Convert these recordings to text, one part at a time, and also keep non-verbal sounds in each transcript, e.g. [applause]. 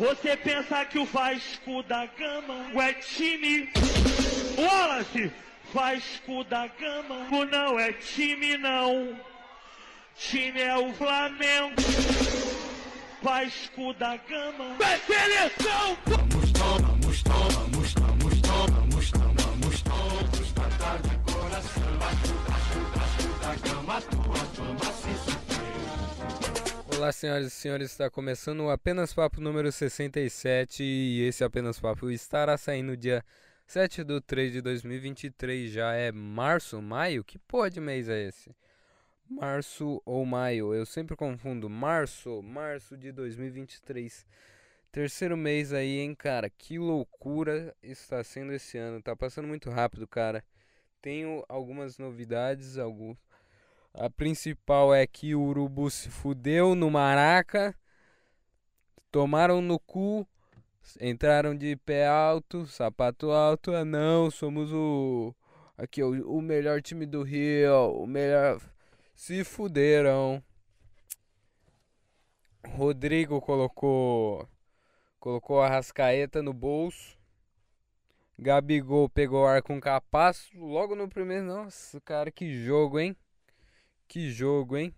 Você pensa que o Vasco da Gama é time? Wallace, Vasco da Gama não é time não. Time é o Flamengo. Vasco da Gama é seleção. Olá, senhoras e senhores, está começando o Apenas Papo número 67 e esse Apenas Papo estará saindo dia 7 de 3 de 2023, já é março, maio? Que porra de mês é esse? Março ou maio, eu sempre confundo, março, março de 2023. Terceiro mês aí, hein, cara, que loucura está sendo esse ano, tá passando muito rápido, cara. Tenho algumas novidades, algum a principal é que o urubu se fudeu no Maraca. Tomaram no cu. Entraram de pé alto, sapato alto. Ah, não, somos o. Aqui, o, o melhor time do Rio. O melhor. Se fuderam. Rodrigo colocou. Colocou a rascaeta no bolso. Gabigol pegou ar com capaz logo no primeiro. Nossa, cara, que jogo, hein? Que jogo, hein?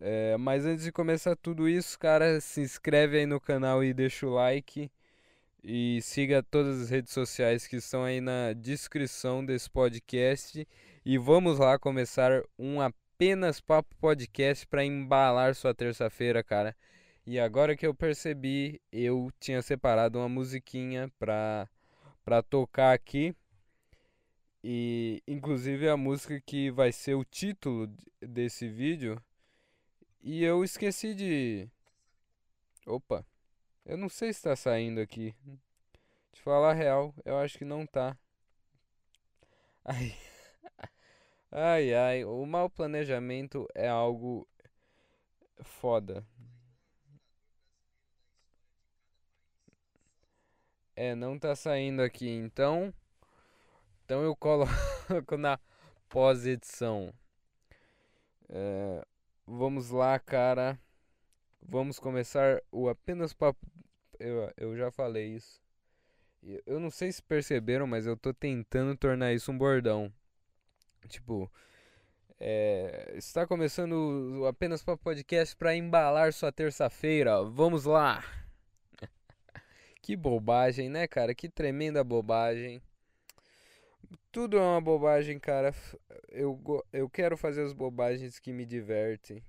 É, mas antes de começar tudo isso, cara, se inscreve aí no canal e deixa o like. E siga todas as redes sociais que estão aí na descrição desse podcast. E vamos lá começar um apenas papo podcast para embalar sua terça-feira, cara. E agora que eu percebi, eu tinha separado uma musiquinha pra, pra tocar aqui. E inclusive a música que vai ser o título desse vídeo. E eu esqueci de. Opa! Eu não sei se tá saindo aqui. De falar a real, eu acho que não tá. Ai. [laughs] Ai ai, o mau planejamento é algo foda. É, não tá saindo aqui, então então eu coloco [laughs] na pós-edição. É, vamos lá, cara. Vamos começar o apenas papo. Eu, eu já falei isso. Eu não sei se perceberam, mas eu tô tentando tornar isso um bordão. Tipo, é, está começando o apenas para podcast para embalar sua terça-feira. Vamos lá. [laughs] que bobagem, né, cara? Que tremenda bobagem. Tudo é uma bobagem, cara. Eu, eu quero fazer as bobagens que me divertem,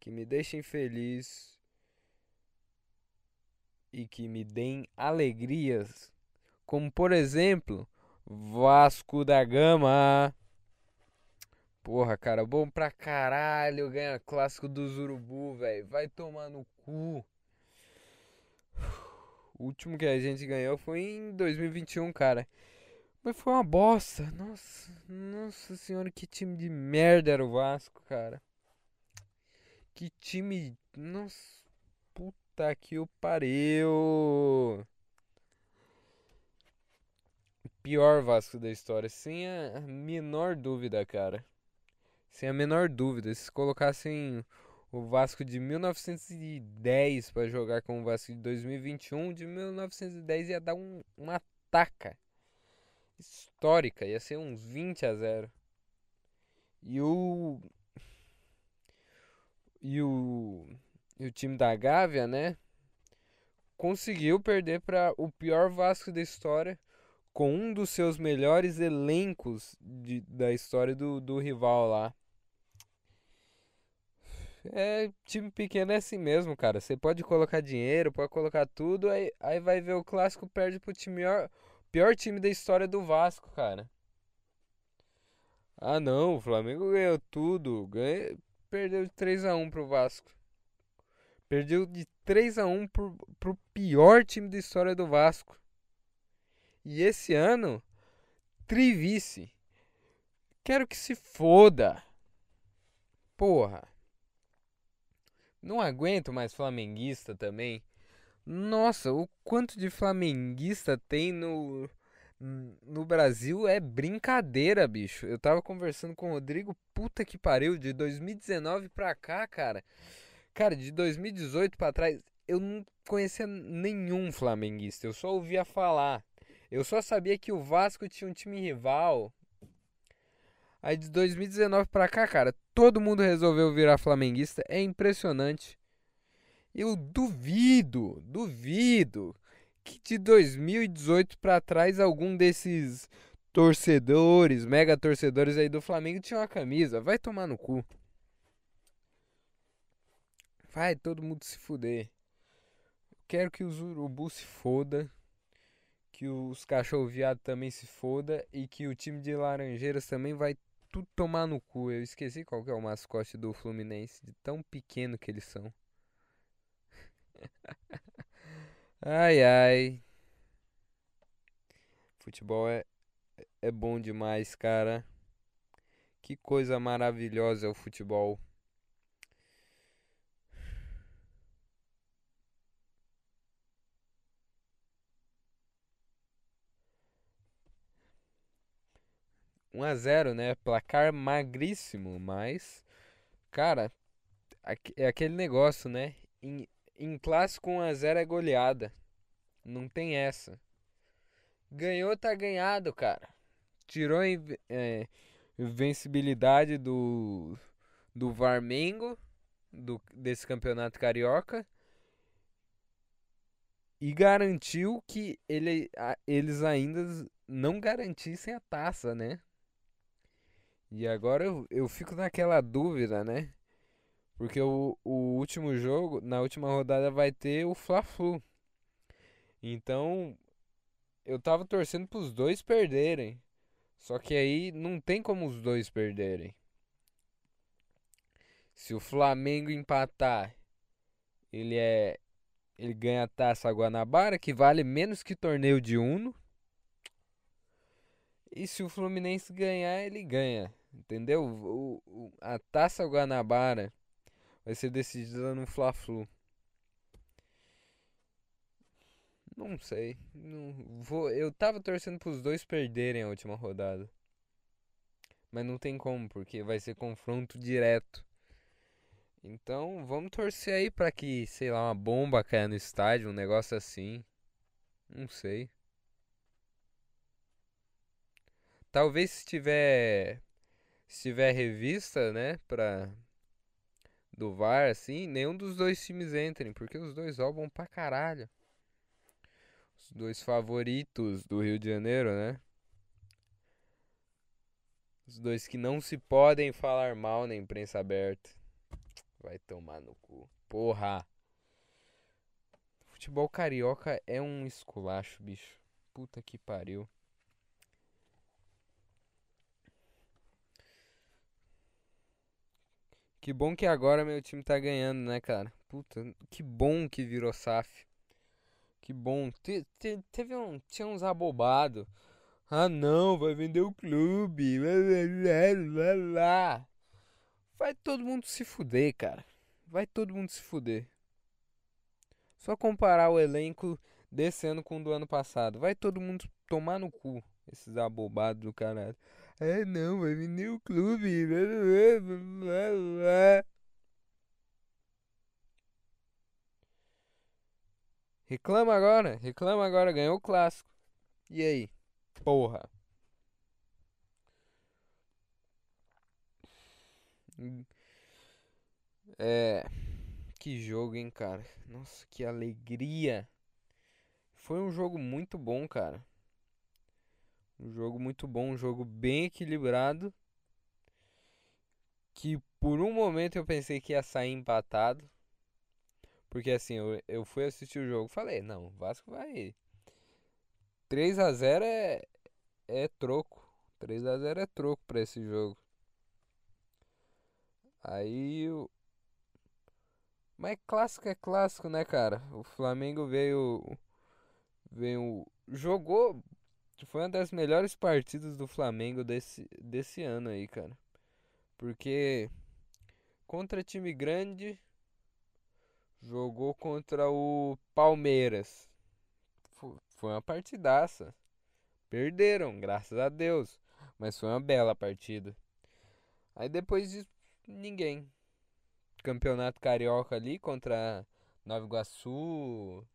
que me deixem feliz e que me deem alegrias. Como, por exemplo, Vasco da Gama. Porra, cara, bom pra caralho ganhar clássico do Urubu, velho. Vai tomar no cu. O último que a gente ganhou foi em 2021, cara. Mas foi uma bosta. Nossa, nossa senhora, que time de merda era o Vasco, cara. Que time. Nossa, puta que o pariu. Pior Vasco da história, sem a menor dúvida, cara. Sem a menor dúvida. Se colocassem o Vasco de 1910 para jogar com o Vasco de 2021, de 1910 ia dar um, uma taca histórica, ia ser uns 20 a 0. E o e o e o time da Gávea, né, conseguiu perder para o pior Vasco da história com um dos seus melhores elencos de, da história do, do rival lá. É, time pequeno é assim mesmo, cara. Você pode colocar dinheiro, pode colocar tudo, aí, aí vai ver o clássico perde pro time Pior time da história do Vasco, cara. Ah não, o Flamengo ganhou tudo. Ganhou, perdeu de 3x1 pro Vasco. Perdeu de 3x1 pro, pro pior time da história do Vasco. E esse ano, trivice. Quero que se foda. Porra. Não aguento mais flamenguista também. Nossa, o quanto de flamenguista tem no, no Brasil é brincadeira, bicho. Eu tava conversando com o Rodrigo, puta que pariu, de 2019 pra cá, cara. Cara, de 2018 pra trás, eu não conhecia nenhum flamenguista, eu só ouvia falar. Eu só sabia que o Vasco tinha um time rival. Aí de 2019 pra cá, cara, todo mundo resolveu virar flamenguista. É impressionante. Eu duvido, duvido que de 2018 para trás algum desses torcedores, mega torcedores aí do Flamengo tinha uma camisa. Vai tomar no cu. Vai todo mundo se fuder. Quero que os urubu se foda. Que os cachorro viado também se foda. E que o time de Laranjeiras também vai tudo tomar no cu. Eu esqueci qual é o mascote do Fluminense. De tão pequeno que eles são. Ai ai. Futebol é, é bom demais, cara. Que coisa maravilhosa é o futebol. Um a 0, né? Placar magríssimo, mas cara, é aquele negócio, né? Em clássico 1 a 0 é goleada. Não tem essa. Ganhou, tá ganhado, cara. Tirou a é, invencibilidade do, do Varmengo, do, desse campeonato carioca. E garantiu que ele, a, eles ainda não garantissem a taça, né? E agora eu, eu fico naquela dúvida, né? Porque o, o último jogo, na última rodada, vai ter o Fla-Flu. Então, eu tava torcendo pros dois perderem. Só que aí não tem como os dois perderem. Se o Flamengo empatar, ele é ele ganha a Taça Guanabara, que vale menos que torneio de Uno. E se o Fluminense ganhar, ele ganha. Entendeu? O, o, a Taça Guanabara vai ser decidida no Fla-Flu. Não sei. Não vou, eu tava torcendo pros dois perderem a última rodada. Mas não tem como, porque vai ser confronto direto. Então, vamos torcer aí para que, sei lá, uma bomba caia no estádio, um negócio assim. Não sei. Talvez se tiver se tiver revista, né, pra do VAR assim, nenhum dos dois times entrem, porque os dois roubam pra caralho os dois favoritos do Rio de Janeiro, né? Os dois que não se podem falar mal na imprensa aberta. Vai tomar no cu. Porra! Futebol carioca é um esculacho, bicho. Puta que pariu. Que bom que agora meu time tá ganhando, né, cara? Puta, que bom que virou SAF. Que bom. Te, te, teve um. Tinha uns abobados. Ah não, vai vender o clube. Vai todo mundo se fuder, cara. Vai todo mundo se fuder. Só comparar o elenco desse ano com o do ano passado. Vai todo mundo tomar no cu. Esses abobados do caralho. É não, vai vender o clube. Reclama agora, reclama agora, ganhou o clássico. E aí? Porra. É. Que jogo, hein, cara? Nossa, que alegria. Foi um jogo muito bom, cara. Um jogo muito bom, um jogo bem equilibrado. Que por um momento eu pensei que ia sair empatado. Porque assim, eu, eu fui assistir o jogo falei, não, o Vasco vai. 3 a 0 é, é troco. 3 a 0 é troco pra esse jogo. Aí o. Mas clássico é clássico, né, cara? O Flamengo veio. Veio. Jogou. Foi uma das melhores partidas do Flamengo desse, desse ano aí, cara. Porque. Contra time grande jogou contra o Palmeiras. Foi uma partidaça. Perderam, graças a Deus. Mas foi uma bela partida. Aí depois de ninguém. Campeonato Carioca ali contra Nova Iguaçu,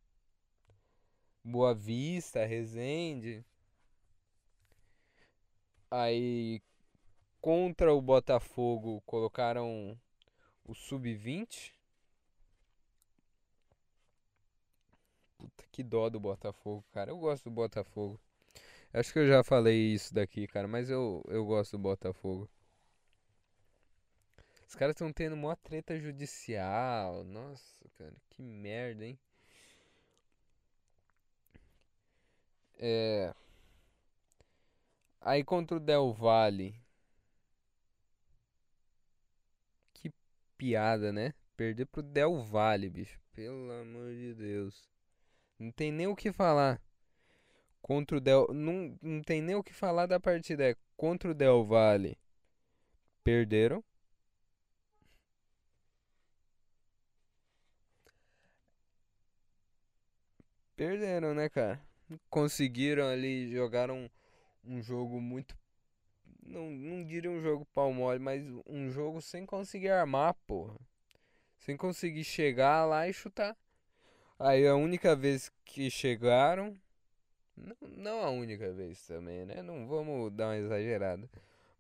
Boa Vista, Resende. Aí contra o Botafogo colocaram o sub-20. Puta que dó do Botafogo, cara. Eu gosto do Botafogo. Acho que eu já falei isso daqui, cara, mas eu, eu gosto do Botafogo. Os caras estão tendo uma treta judicial. Nossa, cara, que merda, hein? É. Aí contra o Del Valle. Que piada, né? Perder pro Del Valle, bicho. Pelo amor de Deus. Não tem nem o que falar. Contra o Del. Não, não tem nem o que falar da partida. É contra o Del Valle. Perderam. Perderam, né, cara? Conseguiram ali, jogaram um jogo muito. Não, não diria um jogo pau mole, mas um jogo sem conseguir armar, porra. Sem conseguir chegar lá e chutar. Aí a única vez que chegaram. Não, não a única vez também, né? Não vamos dar uma exagerada.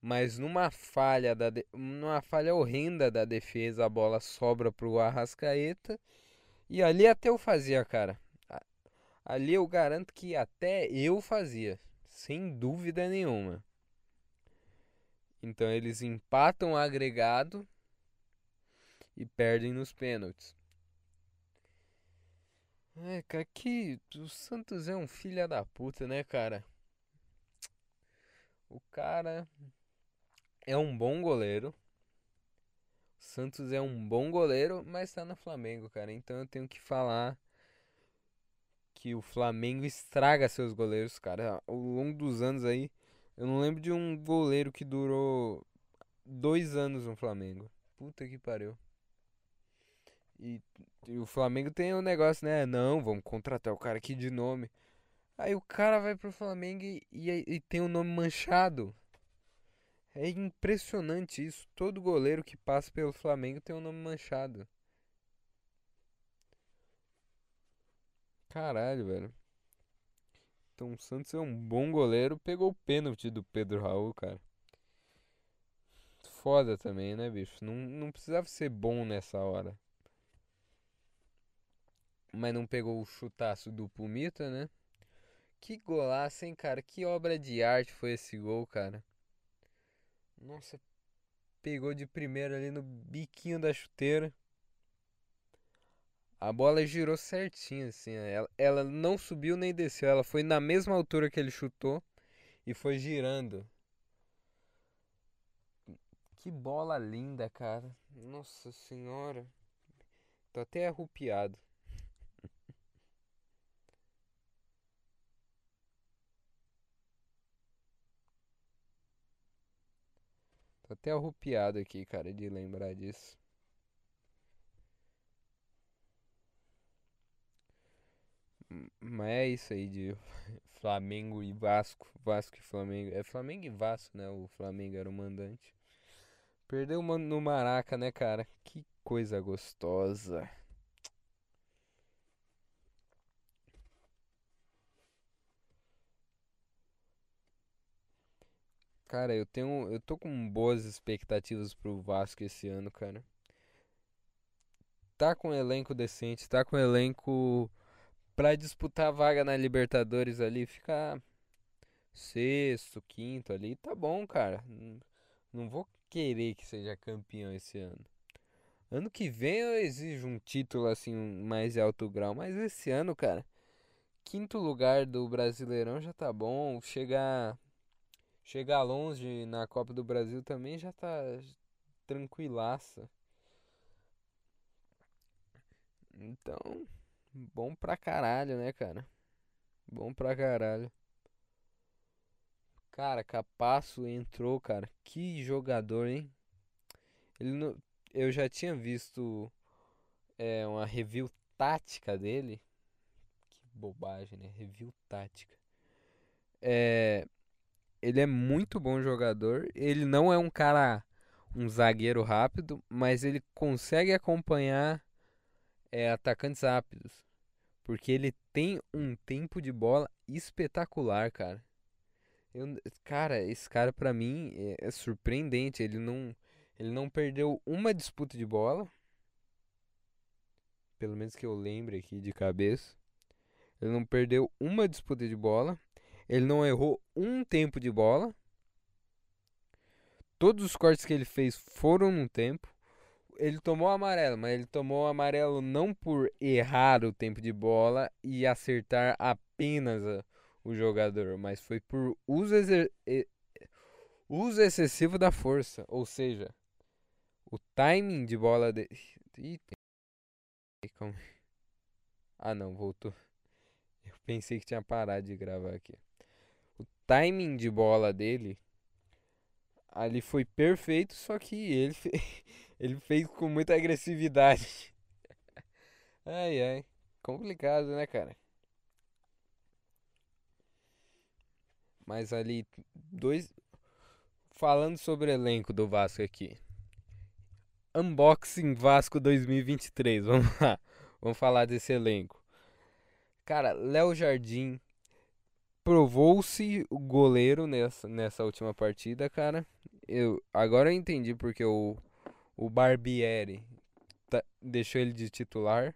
Mas numa falha da de... numa falha horrenda da defesa, a bola sobra pro Arrascaeta. E ali até eu fazia, cara. Ali eu garanto que até eu fazia, sem dúvida nenhuma. Então eles empatam o agregado e perdem nos pênaltis. É, cara, que o Santos é um filho da puta, né, cara? O cara é um bom goleiro. O Santos é um bom goleiro, mas tá no Flamengo, cara. Então eu tenho que falar que o Flamengo estraga seus goleiros, cara. Ao longo dos anos aí, eu não lembro de um goleiro que durou dois anos no Flamengo. Puta que pariu. E, e o Flamengo tem um negócio, né? Não, vamos contratar o cara aqui de nome. Aí o cara vai pro Flamengo e, e, e tem o um nome manchado. É impressionante isso. Todo goleiro que passa pelo Flamengo tem um nome manchado. Caralho, velho. Então o Santos é um bom goleiro. Pegou o pênalti do Pedro Raul, cara. Foda também, né, bicho? Não, não precisava ser bom nessa hora. Mas não pegou o chutaço do Pumita, né? Que golaço, hein, cara? Que obra de arte foi esse gol, cara. Nossa, pegou de primeira ali no biquinho da chuteira. A bola girou certinho, assim. Ela, ela não subiu nem desceu. Ela foi na mesma altura que ele chutou e foi girando. Que bola linda, cara. Nossa senhora. Tô até arrupiado. Tô até arrupiado aqui, cara, de lembrar disso. Mas é isso aí de Flamengo e Vasco. Vasco e Flamengo. É Flamengo e Vasco, né? O Flamengo era o mandante. Perdeu no Maraca, né, cara? Que coisa gostosa. Cara, eu tenho. Eu tô com boas expectativas pro Vasco esse ano, cara. Tá com um elenco decente, tá com um elenco para disputar a vaga na Libertadores ali, ficar sexto, quinto ali, tá bom, cara. Não vou querer que seja campeão esse ano. Ano que vem eu exijo um título assim mais de alto grau, mas esse ano, cara, quinto lugar do Brasileirão já tá bom. Chegar chegar longe na Copa do Brasil também já tá tranquilaça. Então, Bom pra caralho, né, cara? Bom pra caralho. Cara, Capasso entrou, cara. Que jogador, hein? Ele não... Eu já tinha visto é, uma review tática dele. Que bobagem, né? Review tática. É... Ele é muito bom jogador. Ele não é um cara, um zagueiro rápido, mas ele consegue acompanhar é atacantes rápidos. Porque ele tem um tempo de bola espetacular, cara. Eu, cara, esse cara pra mim é, é surpreendente. Ele não, ele não perdeu uma disputa de bola. Pelo menos que eu lembre aqui de cabeça. Ele não perdeu uma disputa de bola. Ele não errou um tempo de bola. Todos os cortes que ele fez foram no tempo. Ele tomou amarelo, mas ele tomou amarelo não por errar o tempo de bola e acertar apenas a, o jogador, mas foi por uso, uso excessivo da força. Ou seja, o timing de bola dele. Ah não, voltou. Eu pensei que tinha parado de gravar aqui. O timing de bola dele ali foi perfeito, só que ele. [laughs] ele fez com muita agressividade. [laughs] Ai ai, complicado, né, cara? Mas ali dois falando sobre o elenco do Vasco aqui. Unboxing Vasco 2023. [laughs] Vamos lá. Vamos falar desse elenco. Cara, Léo Jardim provou-se o goleiro nessa, nessa última partida, cara. Eu, agora eu entendi porque o, o Barbieri tá, deixou ele de titular.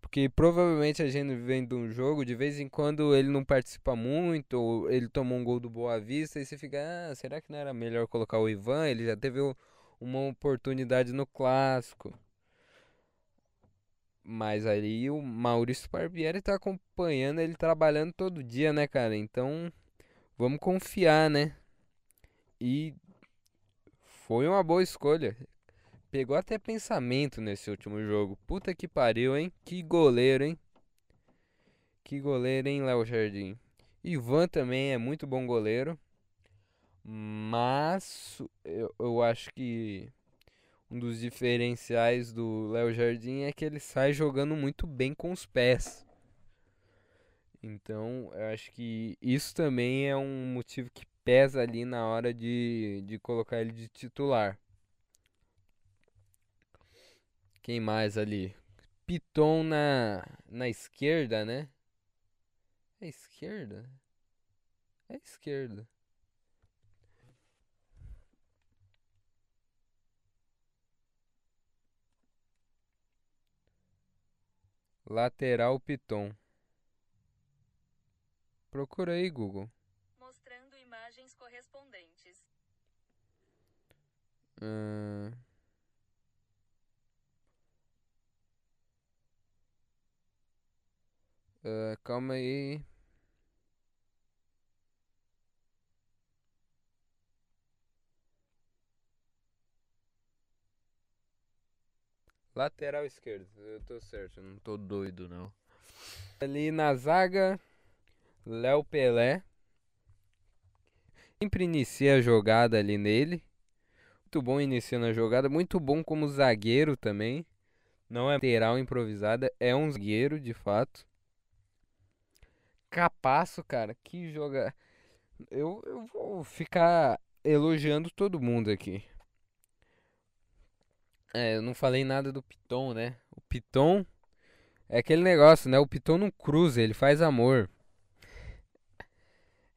Porque provavelmente a gente vem de um jogo, de vez em quando ele não participa muito, ou ele tomou um gol do Boa Vista e você fica, ah, será que não era melhor colocar o Ivan? Ele já teve uma oportunidade no clássico. Mas aí o Maurício Barbieri tá acompanhando ele trabalhando todo dia, né, cara? Então, vamos confiar, né? E foi uma boa escolha. Pegou até pensamento nesse último jogo. Puta que pariu, hein? Que goleiro, hein? Que goleiro, hein, Léo Jardim? Ivan também é muito bom goleiro. Mas eu, eu acho que um dos diferenciais do Léo Jardim é que ele sai jogando muito bem com os pés. Então, eu acho que isso também é um motivo que pesa ali na hora de, de colocar ele de titular. Quem mais ali? Piton na, na esquerda, né? É esquerda? É esquerda. Lateral Piton. Procura aí, Google. Mostrando imagens correspondentes. Hum... Uh, calma aí. Lateral esquerdo, eu tô certo, não tô doido não. Ali na zaga, Léo Pelé. Sempre inicia a jogada ali nele. Muito bom iniciando a jogada, muito bom como zagueiro também. Não é lateral improvisada, é um zagueiro de fato capaço, cara. Que joga. Eu, eu vou ficar elogiando todo mundo aqui. É, eu não falei nada do Piton, né? O Piton é aquele negócio, né? O Piton não cruza, ele faz amor.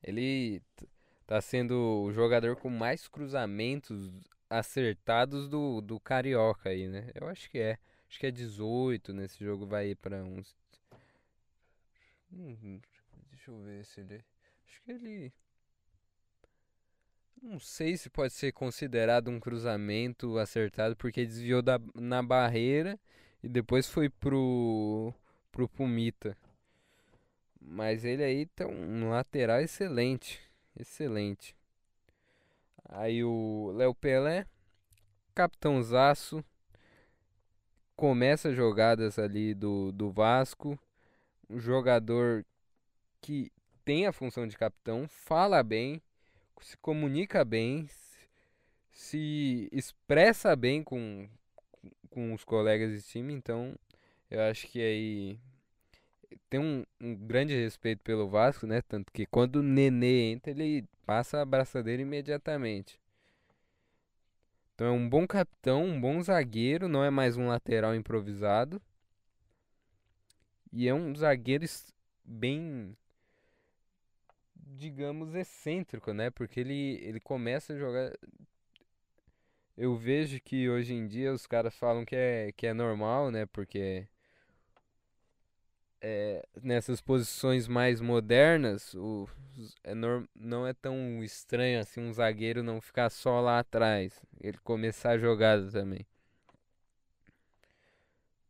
Ele tá sendo o jogador com mais cruzamentos acertados do, do Carioca aí, né? Eu acho que é. Acho que é 18 nesse jogo, vai pra uns. Deixa eu ver se ele. Acho que ele. Não sei se pode ser considerado um cruzamento acertado, porque desviou da, na barreira e depois foi pro, pro Pumita. Mas ele aí tá um lateral excelente. Excelente. Aí o Léo Pelé, capitão Zaço, começa jogadas ali do, do Vasco. Um jogador que tem a função de capitão, fala bem, se comunica bem, se expressa bem com, com os colegas de time, então eu acho que aí tem um, um grande respeito pelo Vasco, né? Tanto que quando o Nenê entra, ele passa a abraçadeira imediatamente. Então é um bom capitão, um bom zagueiro, não é mais um lateral improvisado. E é um zagueiro bem, digamos, excêntrico, né? Porque ele, ele começa a jogar. Eu vejo que hoje em dia os caras falam que é, que é normal, né? Porque é, nessas posições mais modernas, o, é norm, não é tão estranho assim um zagueiro não ficar só lá atrás, ele começar a jogada também.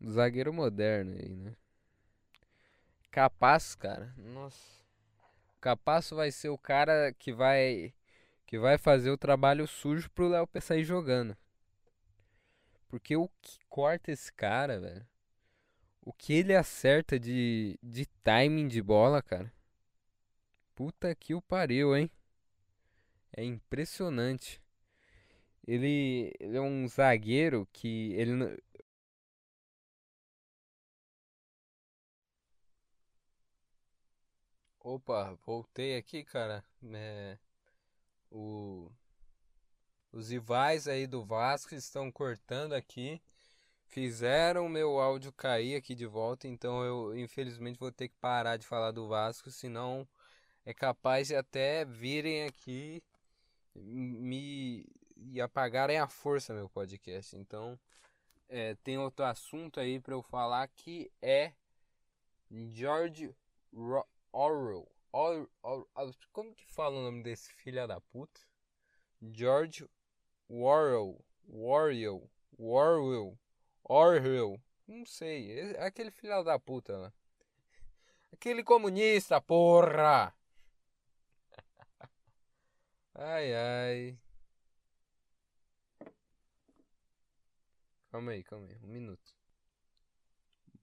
Zagueiro moderno aí, né? Capaz, cara. Nossa. Capaz vai ser o cara que vai que vai fazer o trabalho sujo pro Léo sair jogando. Porque o que corta esse cara, velho? O que ele acerta de, de timing de bola, cara. Puta que o pariu, hein? É impressionante. Ele, ele é um zagueiro que ele Opa, voltei aqui, cara. É, o, os rivais aí do Vasco estão cortando aqui fizeram meu áudio cair aqui de volta, então eu infelizmente vou ter que parar de falar do Vasco, senão é capaz de até virem aqui me e apagarem a força meu podcast. Então, é, tem outro assunto aí para eu falar que é George Orwell. Or, Or, como que fala o nome desse filho da puta? George Orwell. Orwell. Orwell. Orwell. Não sei. É aquele filho da puta lá. Aquele comunista, porra! [laughs] Ai, ai. Calma aí, calma aí. Um minuto.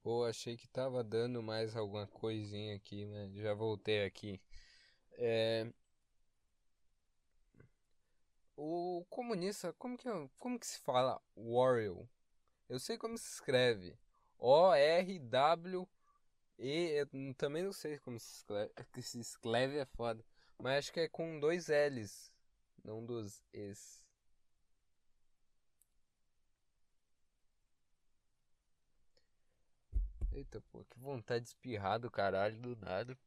Boa, achei que tava dando mais alguma coisinha aqui, né? Já voltei aqui. É... O comunista, como que, como que se fala Warrior? Eu sei como se escreve. O-R-W-E. Também não sei como se escreve. Se escreve é foda. Mas acho que é com dois L's. Não dos Es. Eita, pô, que vontade de espirrar do caralho do nada.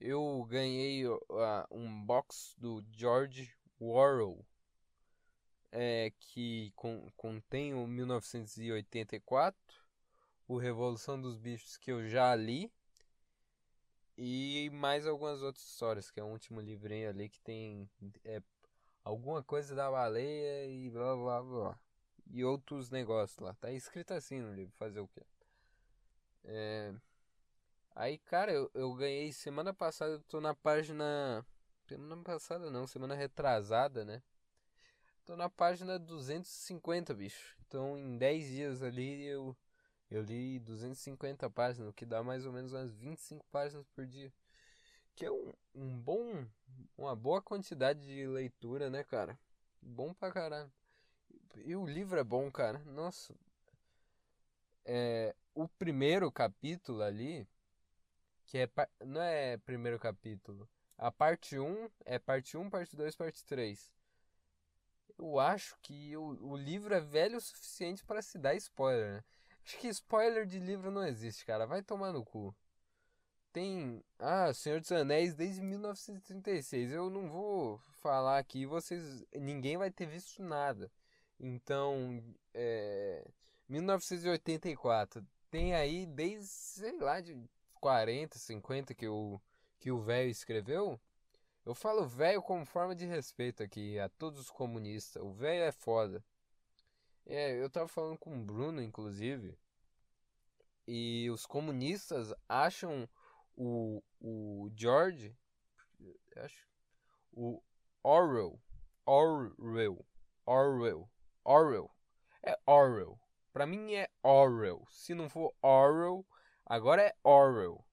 Eu ganhei uh, um box do George Worrell, é, que con contém o 1984, o Revolução dos Bichos que eu já li, e mais algumas outras histórias, que é o último livrinho ali que tem é, alguma coisa da baleia e blá blá blá. E outros negócios lá. Tá escrito assim no livro, fazer o quê? É... Aí, cara, eu, eu ganhei semana passada, eu tô na página Semana passada não, semana retrasada, né? Tô na página 250, bicho. Então em 10 dias ali eu, eu li 250 páginas, o que dá mais ou menos umas 25 páginas por dia. Que é um, um bom. Uma boa quantidade de leitura, né, cara? Bom pra caralho. E o livro é bom, cara. Nossa. É, o primeiro capítulo ali. Que é. Não é primeiro capítulo. A parte 1 é parte 1, parte 2, parte 3. Eu acho que o, o livro é velho o suficiente para se dar spoiler, né? Acho que spoiler de livro não existe, cara. Vai tomar no cu. Tem. Ah, Senhor dos Anéis desde 1936. Eu não vou falar aqui, vocês. Ninguém vai ter visto nada. Então. É. 1984. Tem aí desde, sei lá, de 40, 50 que eu que o velho escreveu, eu falo velho como forma de respeito aqui a todos os comunistas. O velho é foda. É, eu tava falando com o Bruno, inclusive, e os comunistas acham o, o George, acho, o Orwell, Orwell, Orwell, Orwell, é Orwell. Pra mim é Orwell. Se não for Orwell, agora é Orwell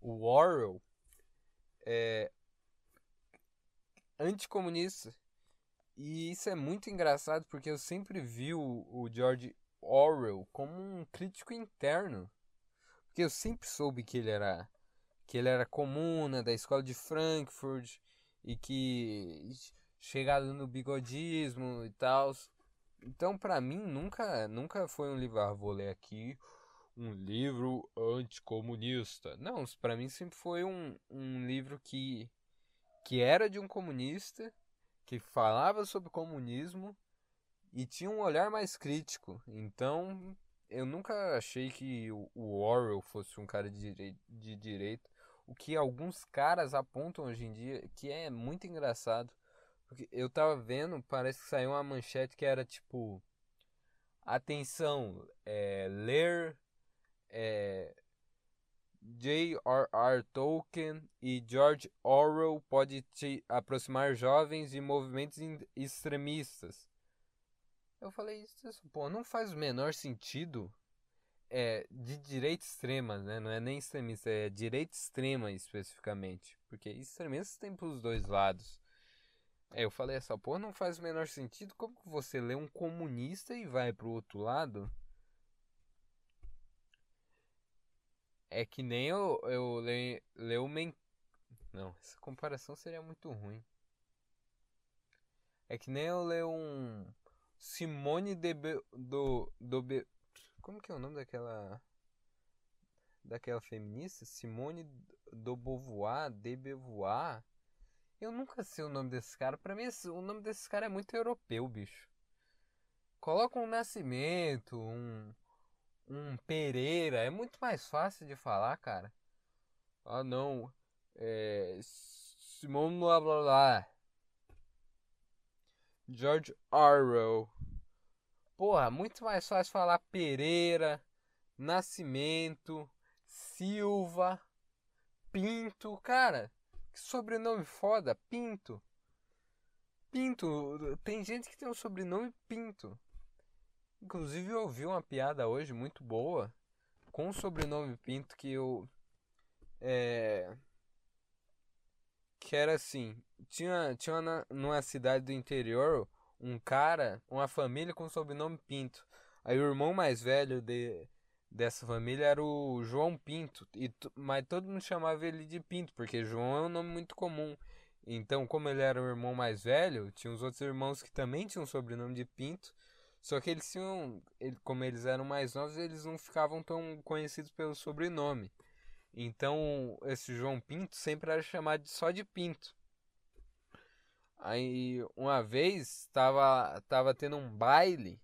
o Orwell é anticomunista. E isso é muito engraçado porque eu sempre vi o, o George Orwell como um crítico interno. Porque eu sempre soube que ele era que ele era comuna da escola de Frankfurt e que chegado no bigodismo e tal. Então, pra mim, nunca, nunca foi um livro, ah, vou ler aqui um livro anticomunista. Não, pra mim sempre foi um, um livro que, que era de um comunista, que falava sobre comunismo e tinha um olhar mais crítico. Então, eu nunca achei que o Orwell fosse um cara de, direi de direita. O que alguns caras apontam hoje em dia, que é muito engraçado. Porque eu tava vendo, parece que saiu uma manchete que era tipo. Atenção, é, ler é, J.R.R. Tolkien e George Orwell pode te aproximar jovens de movimentos extremistas. Eu falei, isso, pô, não faz o menor sentido. É de direita extrema, né? Não é nem extremista, é direita extrema especificamente. Porque extremistas tem pros dois lados. Aí eu falei, essa porra não faz o menor sentido. Como que você lê um comunista e vai pro outro lado? É que nem eu, eu leio, leio Men... Não, essa comparação seria muito ruim. É que nem eu leio um Simone de Be... do do Be... Como que é o nome daquela daquela feminista? Simone do Beauvoir, de Beauvoir. Eu nunca sei o nome desse cara. Pra mim, o nome desse cara é muito europeu, bicho. Coloca um Nascimento, um, um Pereira. É muito mais fácil de falar, cara. Ah, não. É. Simone blá blá blá. George Orwell. Porra, muito mais fácil falar Pereira, Nascimento, Silva, Pinto. Cara, que sobrenome foda, Pinto. Pinto, tem gente que tem o sobrenome Pinto. Inclusive eu ouvi uma piada hoje muito boa com o sobrenome Pinto que eu é que era assim, tinha tinha na, numa cidade do interior um cara, uma família com o sobrenome Pinto. Aí o irmão mais velho de dessa família era o João Pinto, e, mas todo mundo chamava ele de Pinto, porque João é um nome muito comum. Então, como ele era o irmão mais velho, tinha os outros irmãos que também tinham o sobrenome de Pinto, só que eles tinham, como eles eram mais novos, eles não ficavam tão conhecidos pelo sobrenome. Então, esse João Pinto sempre era chamado só de Pinto. Aí, uma vez, estava tava tendo um baile.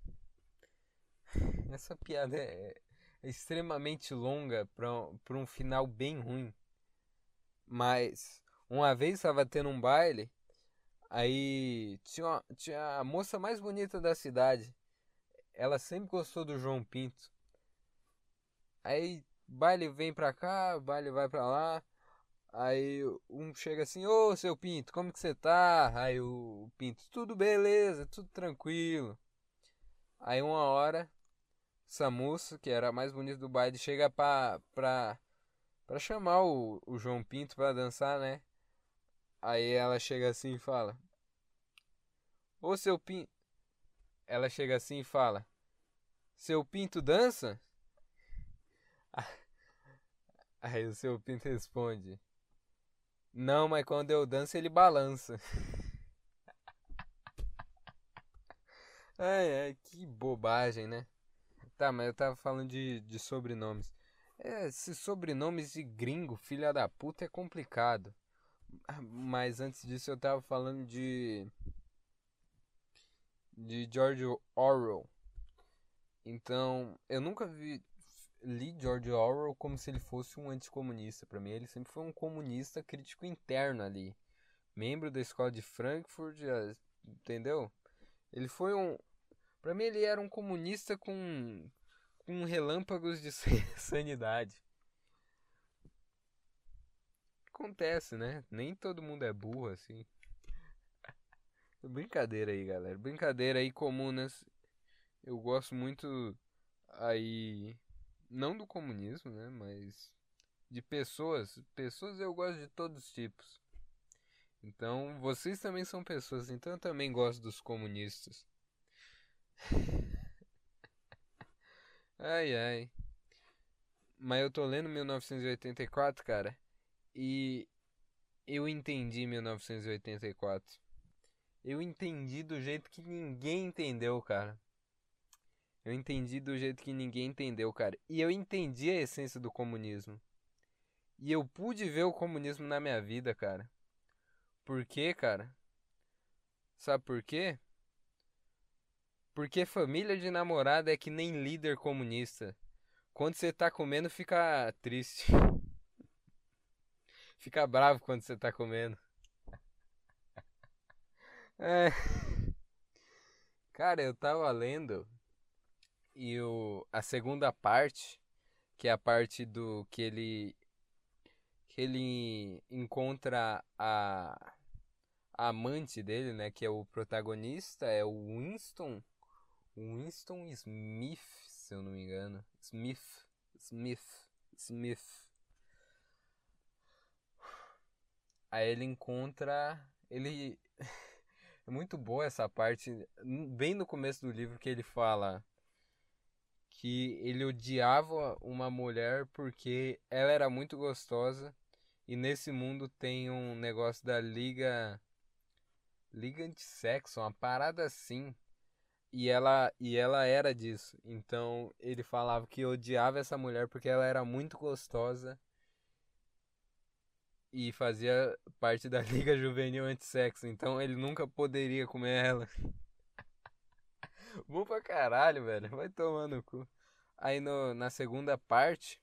Essa piada é, extremamente longa para um final bem ruim. Mas uma vez estava tendo um baile, aí tinha, uma, tinha a moça mais bonita da cidade. Ela sempre gostou do João Pinto. Aí baile vem pra cá, baile vai pra lá. Aí um chega assim, ô seu Pinto, como que você tá? Aí o Pinto, tudo beleza, tudo tranquilo. Aí uma hora moça, que era a mais bonita do baile, chega pra, pra, pra chamar o, o João Pinto pra dançar, né? Aí ela chega assim e fala: Ô seu Pinto. Ela chega assim e fala: Seu Pinto dança? Aí o seu Pinto responde: Não, mas quando eu danço ele balança. ai, ai, que bobagem, né? Tá, mas eu tava falando de, de sobrenomes. É, esses sobrenomes de gringo, filha da puta, é complicado. Mas antes disso eu tava falando de. De George Orwell. Então, eu nunca vi, li George Orwell como se ele fosse um anticomunista. Para mim, ele sempre foi um comunista crítico interno ali. Membro da escola de Frankfurt, entendeu? Ele foi um, para mim ele era um comunista com com relâmpagos de [laughs] sanidade. Acontece, né? Nem todo mundo é burro assim. [laughs] Brincadeira aí, galera. Brincadeira aí comum, né? Eu gosto muito aí não do comunismo, né, mas de pessoas. Pessoas eu gosto de todos os tipos. Então, vocês também são pessoas, então eu também gosto dos comunistas. [laughs] ai, ai. Mas eu tô lendo 1984, cara, e eu entendi 1984. eu entendi do jeito que ninguém entendeu, cara. Eu entendi do jeito que ninguém entendeu, cara. E eu entendi a essência do comunismo. E eu pude ver o comunismo na minha vida, cara. Por quê, cara? Sabe por quê? Porque família de namorada é que nem líder comunista. Quando você tá comendo, fica triste. [laughs] fica bravo quando você tá comendo. [laughs] É. Cara, eu tava lendo e o, a segunda parte, que é a parte do que ele que ele encontra a, a amante dele, né, que é o protagonista, é o Winston Winston Smith, se eu não me engano. Smith, Smith, Smith. Aí ele encontra, ele [laughs] é muito boa essa parte, bem no começo do livro que ele fala que ele odiava uma mulher porque ela era muito gostosa e nesse mundo tem um negócio da liga liga de sexo, uma parada assim. E ela e ela era disso. Então ele falava que odiava essa mulher porque ela era muito gostosa e fazia parte da [laughs] liga juvenil anti-sexo. Então ele nunca poderia comer ela. Bom pra caralho, velho. Vai tomando cu. Aí no, na segunda parte,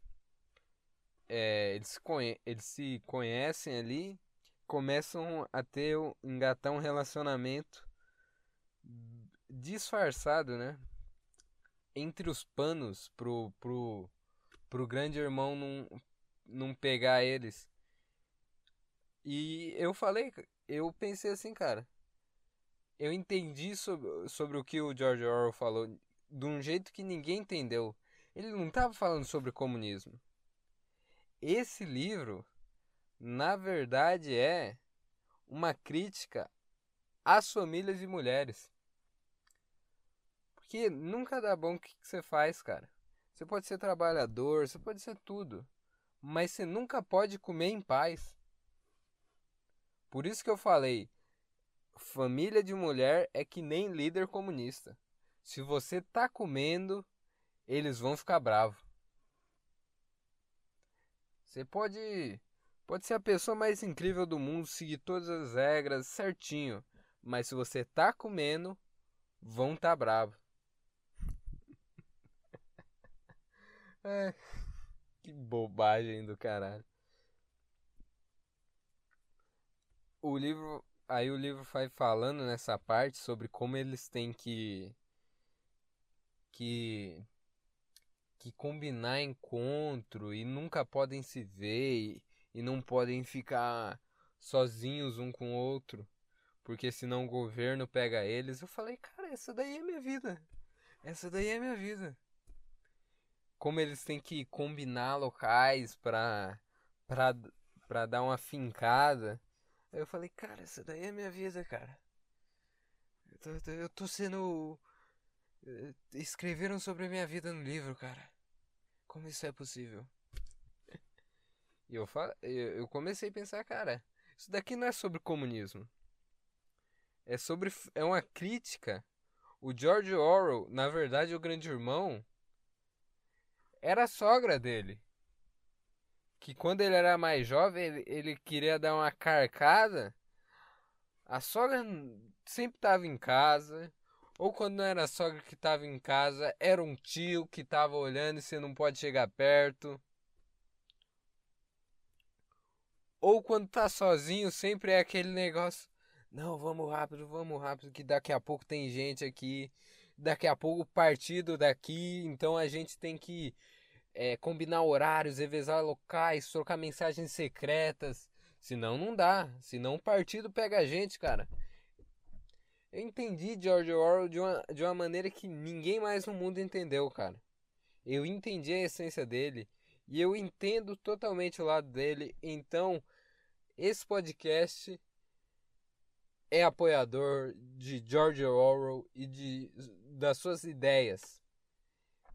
é, eles, eles se conhecem ali, começam a ter, engatar um relacionamento disfarçado, né? Entre os panos pro, pro, pro grande irmão não, não pegar eles. E eu falei, eu pensei assim, cara eu entendi sobre, sobre o que o George Orwell falou de um jeito que ninguém entendeu. Ele não estava falando sobre comunismo. Esse livro, na verdade, é uma crítica às famílias de mulheres. Porque nunca dá bom o que você faz, cara. Você pode ser trabalhador, você pode ser tudo. Mas você nunca pode comer em paz. Por isso que eu falei, família de mulher é que nem líder comunista. Se você tá comendo, eles vão ficar bravos. Você pode pode ser a pessoa mais incrível do mundo, seguir todas as regras certinho, mas se você tá comendo, vão tá bravo. [laughs] é, que bobagem do caralho. O livro aí o livro vai falando nessa parte sobre como eles têm que que que combinar encontro e nunca podem se ver e, e não podem ficar sozinhos um com o outro, porque senão o governo pega eles. Eu falei, cara, essa daí é minha vida. Essa daí é minha vida. Como eles têm que combinar locais para para para dar uma fincada Aí eu falei, cara, essa daí é minha vida, cara. Eu tô, eu tô sendo. Eh, escreveram sobre a minha vida no livro, cara. Como isso é possível? [laughs] E eu, eu comecei a pensar, cara, isso daqui não é sobre comunismo. É sobre. É uma crítica. O George Orwell, na verdade, o grande irmão, era a sogra dele que quando ele era mais jovem, ele, ele queria dar uma carcada. A sogra sempre estava em casa. Ou quando não era a sogra que estava em casa, era um tio que estava olhando e você não pode chegar perto. Ou quando tá sozinho, sempre é aquele negócio. Não, vamos rápido, vamos rápido, que daqui a pouco tem gente aqui. Daqui a pouco partido daqui, então a gente tem que é, combinar horários, revezar locais, trocar mensagens secretas. Senão não dá. Senão o partido pega a gente, cara. Eu entendi George Orwell de uma, de uma maneira que ninguém mais no mundo entendeu, cara. Eu entendi a essência dele. E eu entendo totalmente o lado dele. Então, esse podcast é apoiador de George Orwell e de, das suas ideias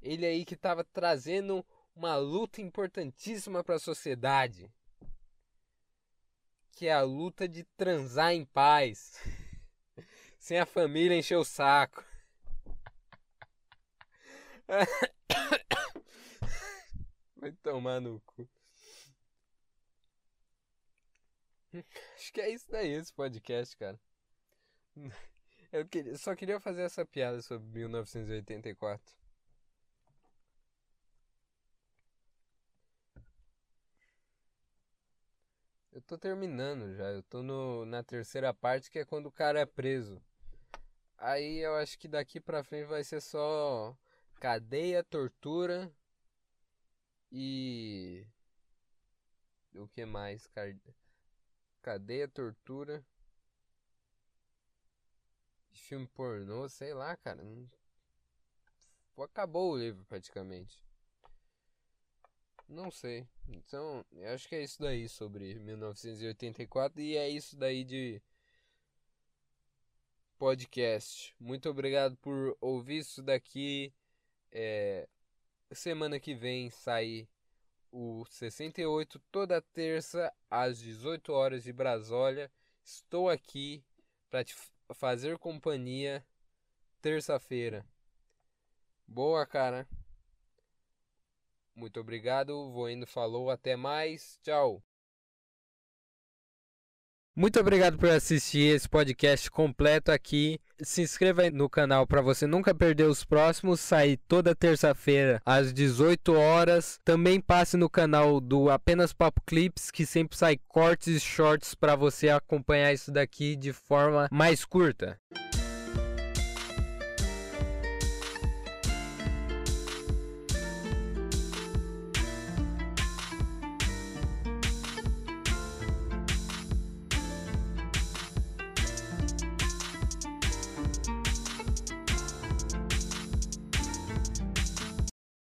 ele aí que estava trazendo uma luta importantíssima para a sociedade, que é a luta de transar em paz. [laughs] sem a família encher o saco. [coughs] Vai tomar no cu. Acho que é isso daí, esse podcast, cara. [laughs] Eu queria, só queria fazer essa piada sobre 1984. Eu tô terminando já, eu tô no, na terceira parte que é quando o cara é preso. Aí eu acho que daqui pra frente vai ser só cadeia, tortura e. O que mais? Cadeia, tortura. Filme pornô, sei lá, cara. Acabou o livro praticamente. Não sei. Então, eu acho que é isso daí sobre 1984 e é isso daí de podcast. Muito obrigado por ouvir isso daqui. É, semana que vem sai o 68 toda terça às 18 horas de Brasólia. Estou aqui para te fazer companhia terça-feira. Boa, cara. Muito obrigado. Vou indo, falou, até mais. Tchau. Muito obrigado por assistir esse podcast completo aqui. Se inscreva no canal para você nunca perder os próximos. Sair toda terça-feira às 18 horas. Também passe no canal do Apenas Papo Clips, que sempre sai cortes e shorts para você acompanhar isso daqui de forma mais curta.